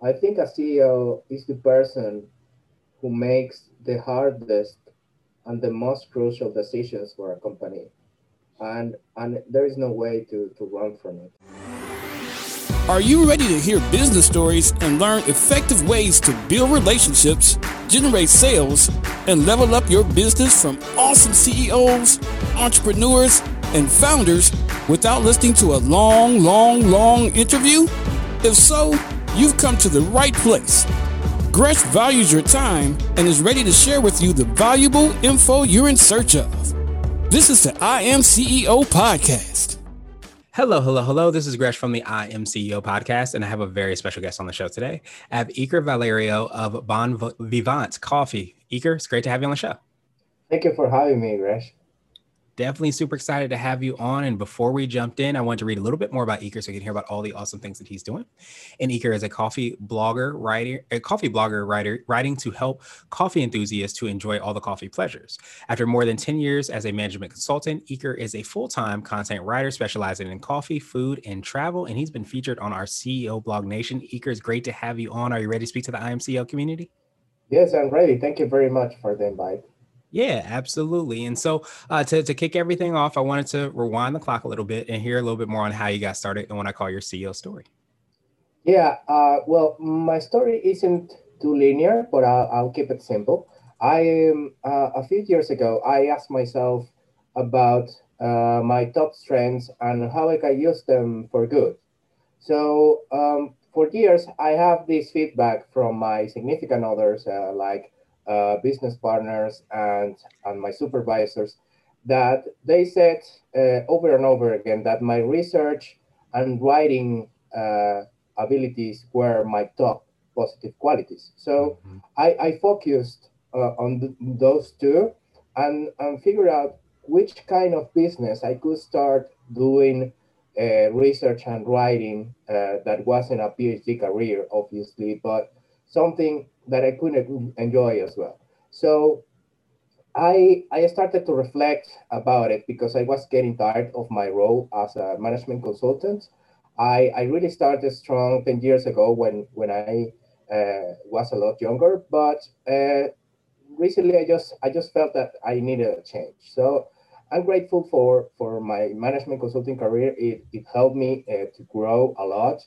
I think a CEO is the person who makes the hardest and the most crucial decisions for a company. And, and there is no way to, to run from it. Are you ready to hear business stories and learn effective ways to build relationships, generate sales, and level up your business from awesome CEOs, entrepreneurs, and founders without listening to a long, long, long interview? If so, you've come to the right place. Gresh values your time and is ready to share with you the valuable info you're in search of. This is the I Am CEO podcast. Hello, hello, hello. This is Gresh from the I Am CEO podcast, and I have a very special guest on the show today. I have Iker Valerio of Bon Vivant Coffee. Iker, it's great to have you on the show. Thank you for having me, Gresh definitely super excited to have you on. And before we jumped in, I want to read a little bit more about Iker so you can hear about all the awesome things that he's doing. And Iker is a coffee blogger, writer, a coffee blogger, writer, writing to help coffee enthusiasts to enjoy all the coffee pleasures. After more than 10 years as a management consultant, Iker is a full-time content writer specializing in coffee, food, and travel. And he's been featured on our CEO Blog Nation. Iker, it's great to have you on. Are you ready to speak to the IMCO community? Yes, I'm ready. Thank you very much for the invite. Yeah, absolutely. And so uh, to, to kick everything off, I wanted to rewind the clock a little bit and hear a little bit more on how you got started and what I call your CEO story. Yeah, uh, well, my story isn't too linear, but I'll, I'll keep it simple. I um, uh, a few years ago, I asked myself about uh, my top strengths and how I can use them for good. So um, for years, I have this feedback from my significant others, uh, like uh, business partners and, and my supervisors that they said uh, over and over again that my research and writing uh, abilities were my top positive qualities. So mm-hmm. I, I, focused uh, on the, those two and, and figured out which kind of business I could start doing uh, research and writing uh, that wasn't a PhD career, obviously, but something that I couldn't enjoy as well. So I I started to reflect about it because I was getting tired of my role as a management consultant. I, I really started strong 10 years ago when when I uh, was a lot younger, but uh, recently I just I just felt that I needed a change. So I'm grateful for for my management consulting career. It, it helped me uh, to grow a lot.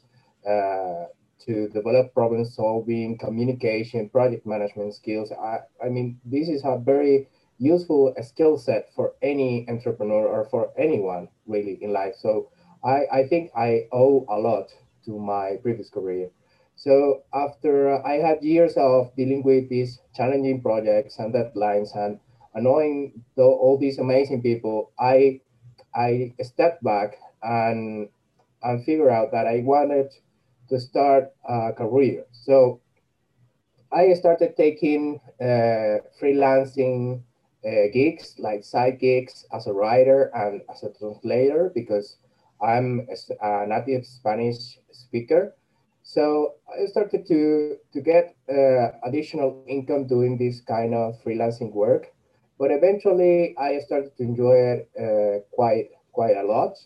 To develop problem solving, communication, project management skills. I, I mean, this is a very useful skill set for any entrepreneur or for anyone really in life. So I, I think I owe a lot to my previous career. So after I had years of dealing with these challenging projects and deadlines and annoying the, all these amazing people, I I stepped back and and figured out that I wanted to start a career. So I started taking uh, freelancing uh, gigs, like side gigs as a writer and as a translator, because I'm a, native Spanish speaker. So I started to, to get uh, additional income doing this kind of freelancing work. But eventually I started to enjoy it uh, quite, quite a lot.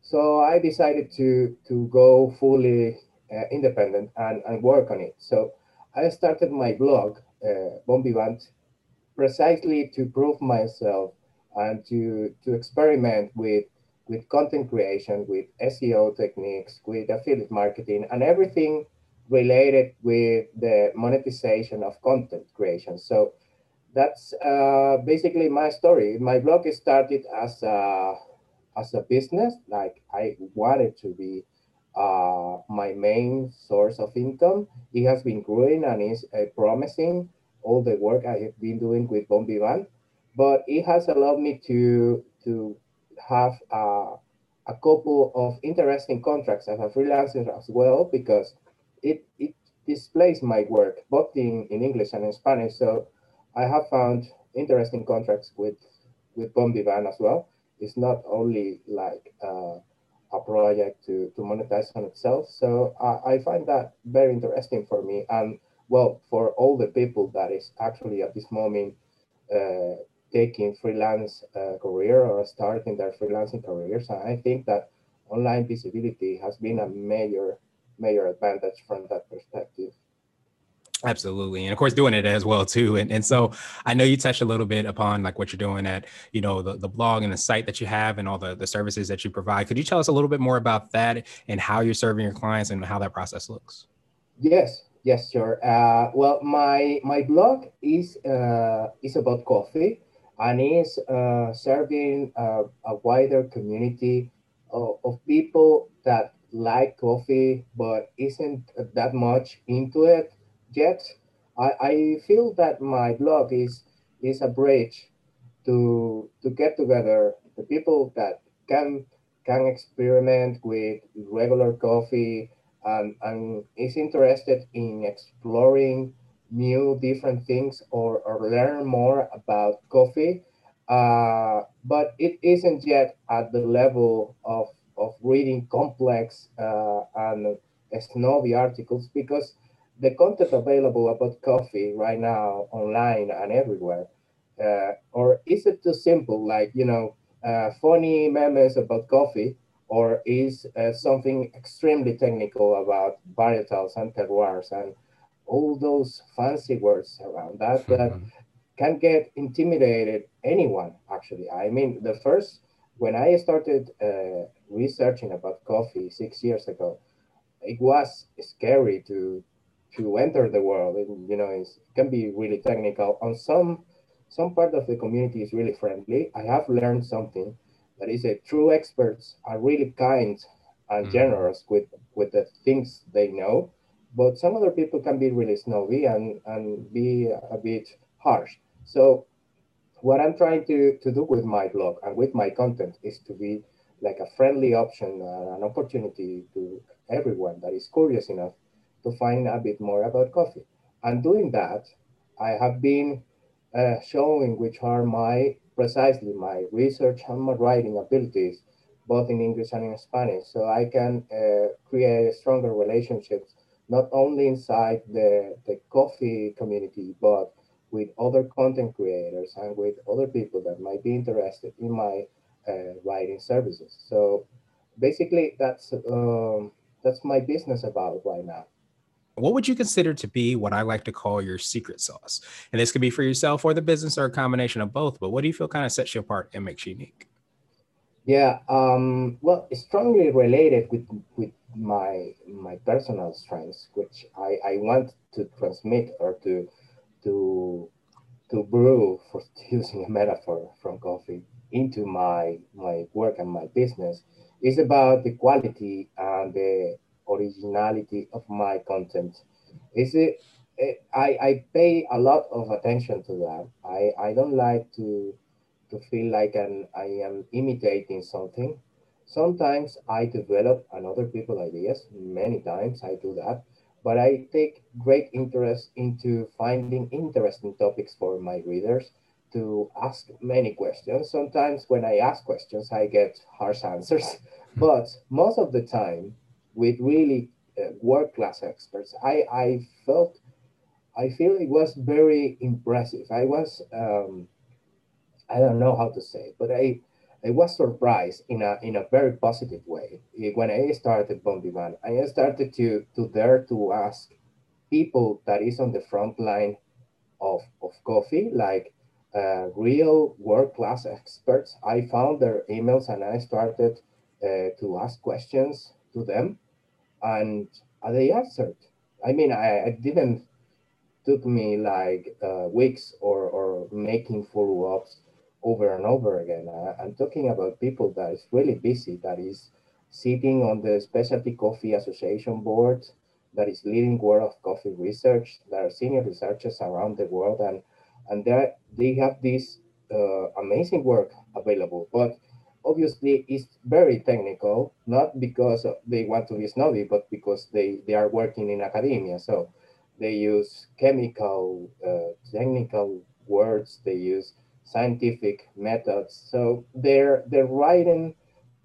So I decided to, to go fully uh, independent and, and work on it. So I started my blog, uh, precisely to prove myself and to, to experiment with, with content creation, with SEO techniques, with affiliate marketing, and everything related with the monetization of content creation. So that's uh, basically my story. My blog started as a, as a business, like I wanted to be uh, my main source of income. It has been growing and is uh, promising all the work I have been doing with Bon Vivant, but it has allowed me to to have uh, a couple of interesting contracts as a freelancer as well because it it displays my work both in, in English and in Spanish. So I have found interesting contracts with with Bon Vivant as well. It's not only like uh, a project to, to monetize on itself. So I, I find that very interesting for me. And well, for all the people that is actually at this moment uh, taking freelance uh, career or starting their freelancing careers, And I think that online visibility has been a major, major advantage from that perspective. Absolutely. And of course doing it as well too. And and so I know you touched a little bit upon like what you're doing at, you know, the, the blog and the site that you have and all the, the services that you provide. Could you tell us a little bit more about that and how you're serving your clients and how that process looks? Yes, yes, sure. Uh, well, my my blog is uh, is about coffee and is uh, serving a, a wider community of, of people that like coffee but isn't that much into it yet. I, I feel that my blog is is a bridge to to get together the people that can can experiment with regular coffee and, and is interested in exploring new different things or, or learn more about coffee uh, but it isn't yet at the level of, of reading complex uh, and snobby articles because the content available about coffee right now online and everywhere uh, or is it too simple like you know uh, funny memes about coffee or is uh, something extremely technical about varietals and terroirs and all those fancy words around that that mm-hmm. can get intimidated anyone actually i mean the first when i started uh, researching about coffee six years ago it was scary to to enter the world. And, you know, it can be really technical. On some some part of the community is really friendly. I have learned something that is a true experts are really kind and mm-hmm. generous with with the things they know, but some other people can be really snobby and and be a bit harsh. So what I'm trying to, to do with my blog and with my content is to be like a friendly option, uh, an opportunity to everyone that is curious enough to find a bit more about coffee. And doing that, I have been uh, showing which are my precisely my research and my writing abilities, both in English and in Spanish, so I can uh, create stronger relationships not only inside the, the coffee community, but with other content creators and with other people that might be interested in my uh, writing services. So basically, that's um, that's my business about right now what would you consider to be what I like to call your secret sauce? And this could be for yourself or the business or a combination of both, but what do you feel kind of sets you apart and makes you unique? Yeah, um, well, it's strongly related with with my my personal strengths, which I, I want to transmit or to to to brew, for using a metaphor from coffee, into my my work and my business is about the quality and the originality of my content. Is it, it I, I pay a lot of attention to that. I, I don't like to to feel like an, I am imitating something. Sometimes I develop another people ideas. Many times I do that, but I take great interest into finding interesting topics for my readers to ask many questions. Sometimes when I ask questions, I get harsh answers, but most of the time with really uh, world class experts. I, I felt, I feel it was very impressive. I was, um, I don't know how to say, but I, I was surprised in a in a very positive way when I started Bon Vivant. I started to to dare to ask people that is on the front line of of coffee, like uh, real world class experts. I found their emails and I started uh, to ask questions to them and they answered. I mean, I, I didn't took me like uh, weeks or, or making follow-ups over and over again. I, I'm talking about people that is really busy, that is sitting on the Specialty Coffee Association board, that is leading World of Coffee research, that are senior researchers around the world, and and they have this uh, amazing work available. But obviously it's very technical, not because they want to be snobby, but because they, they are working in academia. So they use chemical, uh, technical words, they use scientific methods. So their, their writing,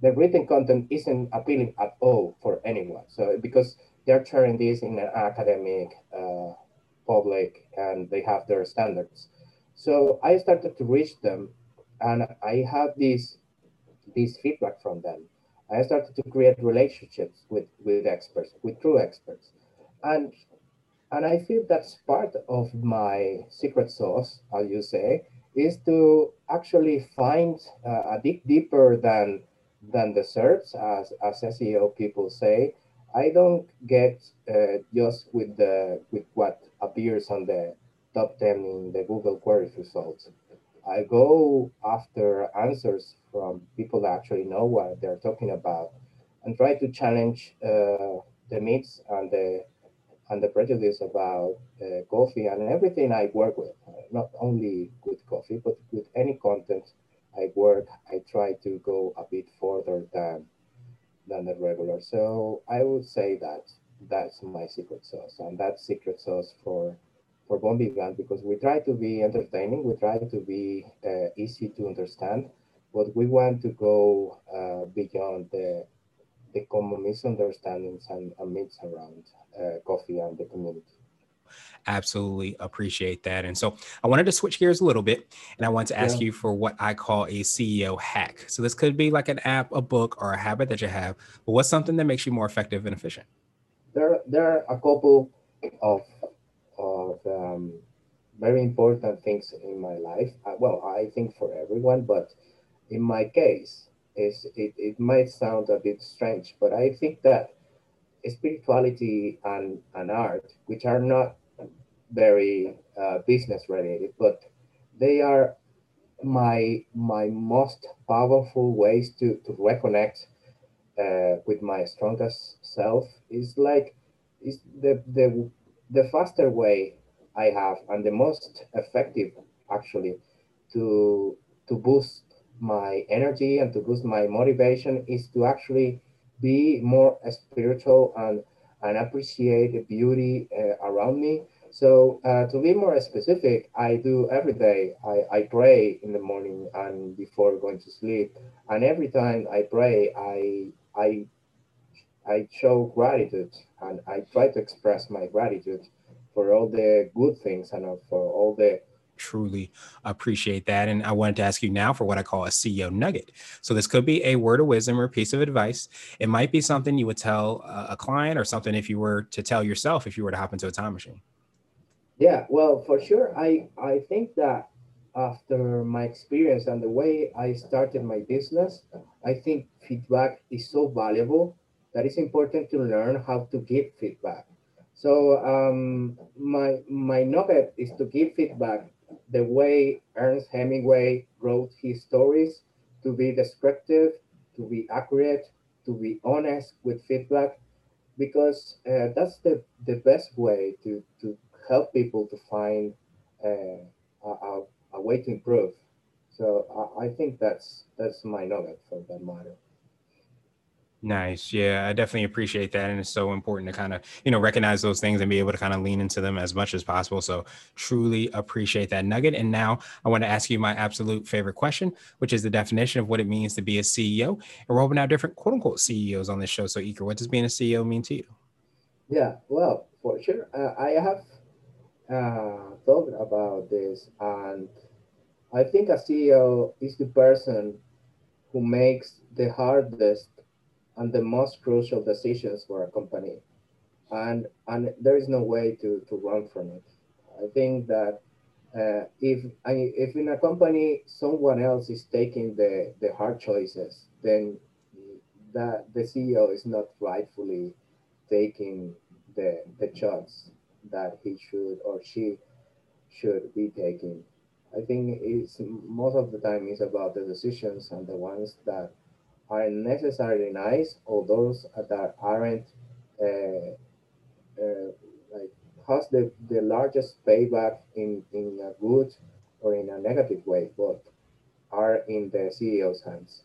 the written content isn't appealing at all for anyone. So because they're sharing this in an academic uh, public and they have their standards. So I started to reach them and I had this this feedback from them. I started to create relationships with, with experts, with true experts. And and I feel that's part of my secret sauce, as you say, is to actually find uh, a dig deeper than than the search, as as SEO people say. I don't get uh, just with the with what appears on the top ten in the Google queries results. I go after answers from people that actually know what they're talking about, and try to challenge uh, the myths and the and the prejudice about uh, coffee and everything I work with, uh, not only with coffee, but with any content I work, I try to go a bit further than than the regular. So I would say that that's my secret sauce, and that's secret sauce for for Bon Vivant because we try to be entertaining, we try to be uh, easy to understand, but we want to go uh, beyond the the common misunderstandings and, and myths around uh, coffee and the community. Absolutely appreciate that. And so I wanted to switch gears a little bit and I want to ask yeah. you for what I call a CEO hack. So this could be like an app, a book, or a habit that you have, but what's something that makes you more effective and efficient? There, there are a couple of, of um, very important things in my life. Uh, well, I think for everyone, but in my case, is it, it might sound a bit strange, but I think that spirituality and, and art, which are not very uh, business related, but they are my my most powerful ways to, to reconnect uh, with my strongest self is like is the the the faster way I have and the most effective actually to to boost my energy and to boost my motivation is to actually be more spiritual and and appreciate the beauty uh, around me. So uh, to be more specific, I do every day. I, I pray in the morning and before going to sleep. And every time I pray, I I I show gratitude and I try to express my gratitude for all the good things and for all the truly appreciate that. And I wanted to ask you now for what I call a CEO nugget. So this could be a word of wisdom or piece of advice. It might be something you would tell a client or something if you were to tell yourself if you were to hop into a time machine. Yeah, well, for sure. I, I think that after my experience and the way I started my business, I think feedback is so valuable that it's important to learn how to give feedback. So um, my my nugget is to give feedback the way Ernest Hemingway wrote his stories to be descriptive, to be accurate, to be honest with feedback, because uh, that's the, the best way to, to help people to find uh, a, a, way to improve. So I, I think that's that's my nugget for that matter. Nice. Yeah, I definitely appreciate that. And it's so important to kind of, you know, recognize those things and be able to kind of lean into them as much as possible. So truly appreciate that nugget. And now I want to ask you my absolute favorite question, which is the definition of what it means to be a CEO. And we're hoping out different quote unquote CEOs on this show. So Iker, what does being a CEO mean to you? Yeah, well, for sure. Uh, I have uh, thought about this and I think a CEO is the person who makes the hardest and the most crucial decisions for a company. And, and there is no way to, to run from it. I think that uh, if, I, if in a company someone else is taking the, the hard choices, then that the CEO is not rightfully taking the, the shots that he should or she should be taking. I think it's most of the time is about the decisions and the ones that are necessarily nice or those that aren't uh, uh, like has the, the largest payback in, in a good or in a negative way, but are in the CEO's hands.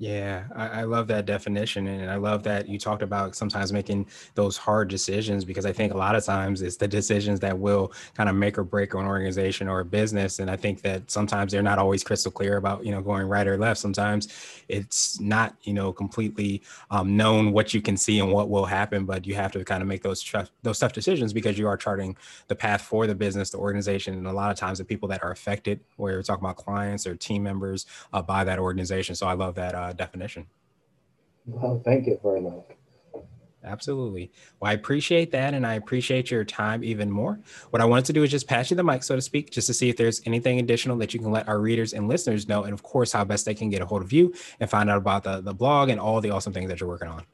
Yeah, I, I, love that definition. And I love that you talked about sometimes making those hard decisions because I think a lot of times it's the decisions that will kind of make or break an organization or a business. And I think that sometimes they're not always crystal clear about, you know, going right or left. Sometimes it's not, you know, completely um, known what you can see and what will happen, but you have to kind of make those, tr- those tough decisions because you are charting the path for the business, the organization. And a lot of times the people that are affected, where we're talking about clients or team members uh, by that organization. So I love that. Uh, uh, definition. Well, thank you very much. Absolutely. Well, I appreciate that. And I appreciate your time even more. What I wanted to do is just pass you the mic, so to speak, just to see if there's anything additional that you can let our readers and listeners know. And of course, how best they can get a hold of you and find out about the, the blog and all the awesome things that you're working on.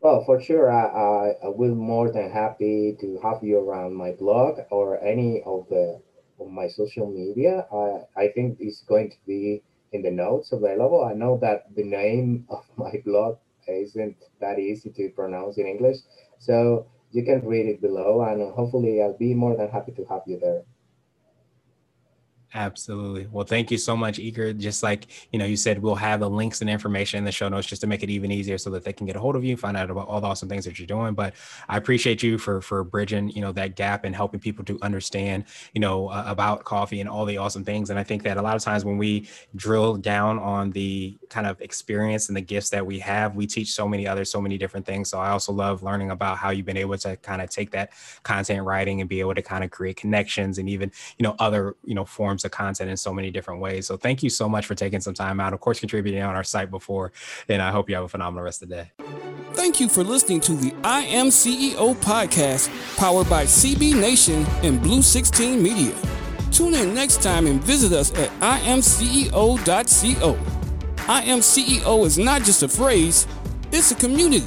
Well, for sure, I, I, I will more than happy to have you around my blog or any of the of my social media. I, I think it's going to be in the notes available. I know that the name of my blog isn't that easy to pronounce in English. So you can read it below and hopefully I'll be more than happy to have you there. Absolutely. Well, thank you so much, Iker. Just like you know, you said we'll have the links and information in the show notes just to make it even easier so that they can get a hold of you, find out about all the awesome things that you're doing. But I appreciate you for for bridging you know that gap and helping people to understand you know uh, about coffee and all the awesome things. And I think that a lot of times when we drill down on the kind of experience and the gifts that we have, we teach so many others so many different things. So I also love learning about how you've been able to kind of take that content writing and be able to kind of create connections and even you know other you know forms forms of content in so many different ways. So thank you so much for taking some time out, of course, contributing on our site before. And I hope you have a phenomenal rest of the day. Thank you for listening to the I Am CEO podcast, powered by CB Nation and Blue 16 Media. Tune in next time and visit us at imceo.co. I Am CEO is not just a phrase, it's a community.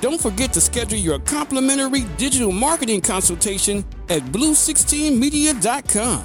Don't forget to schedule your complimentary digital marketing consultation at blue16media.com.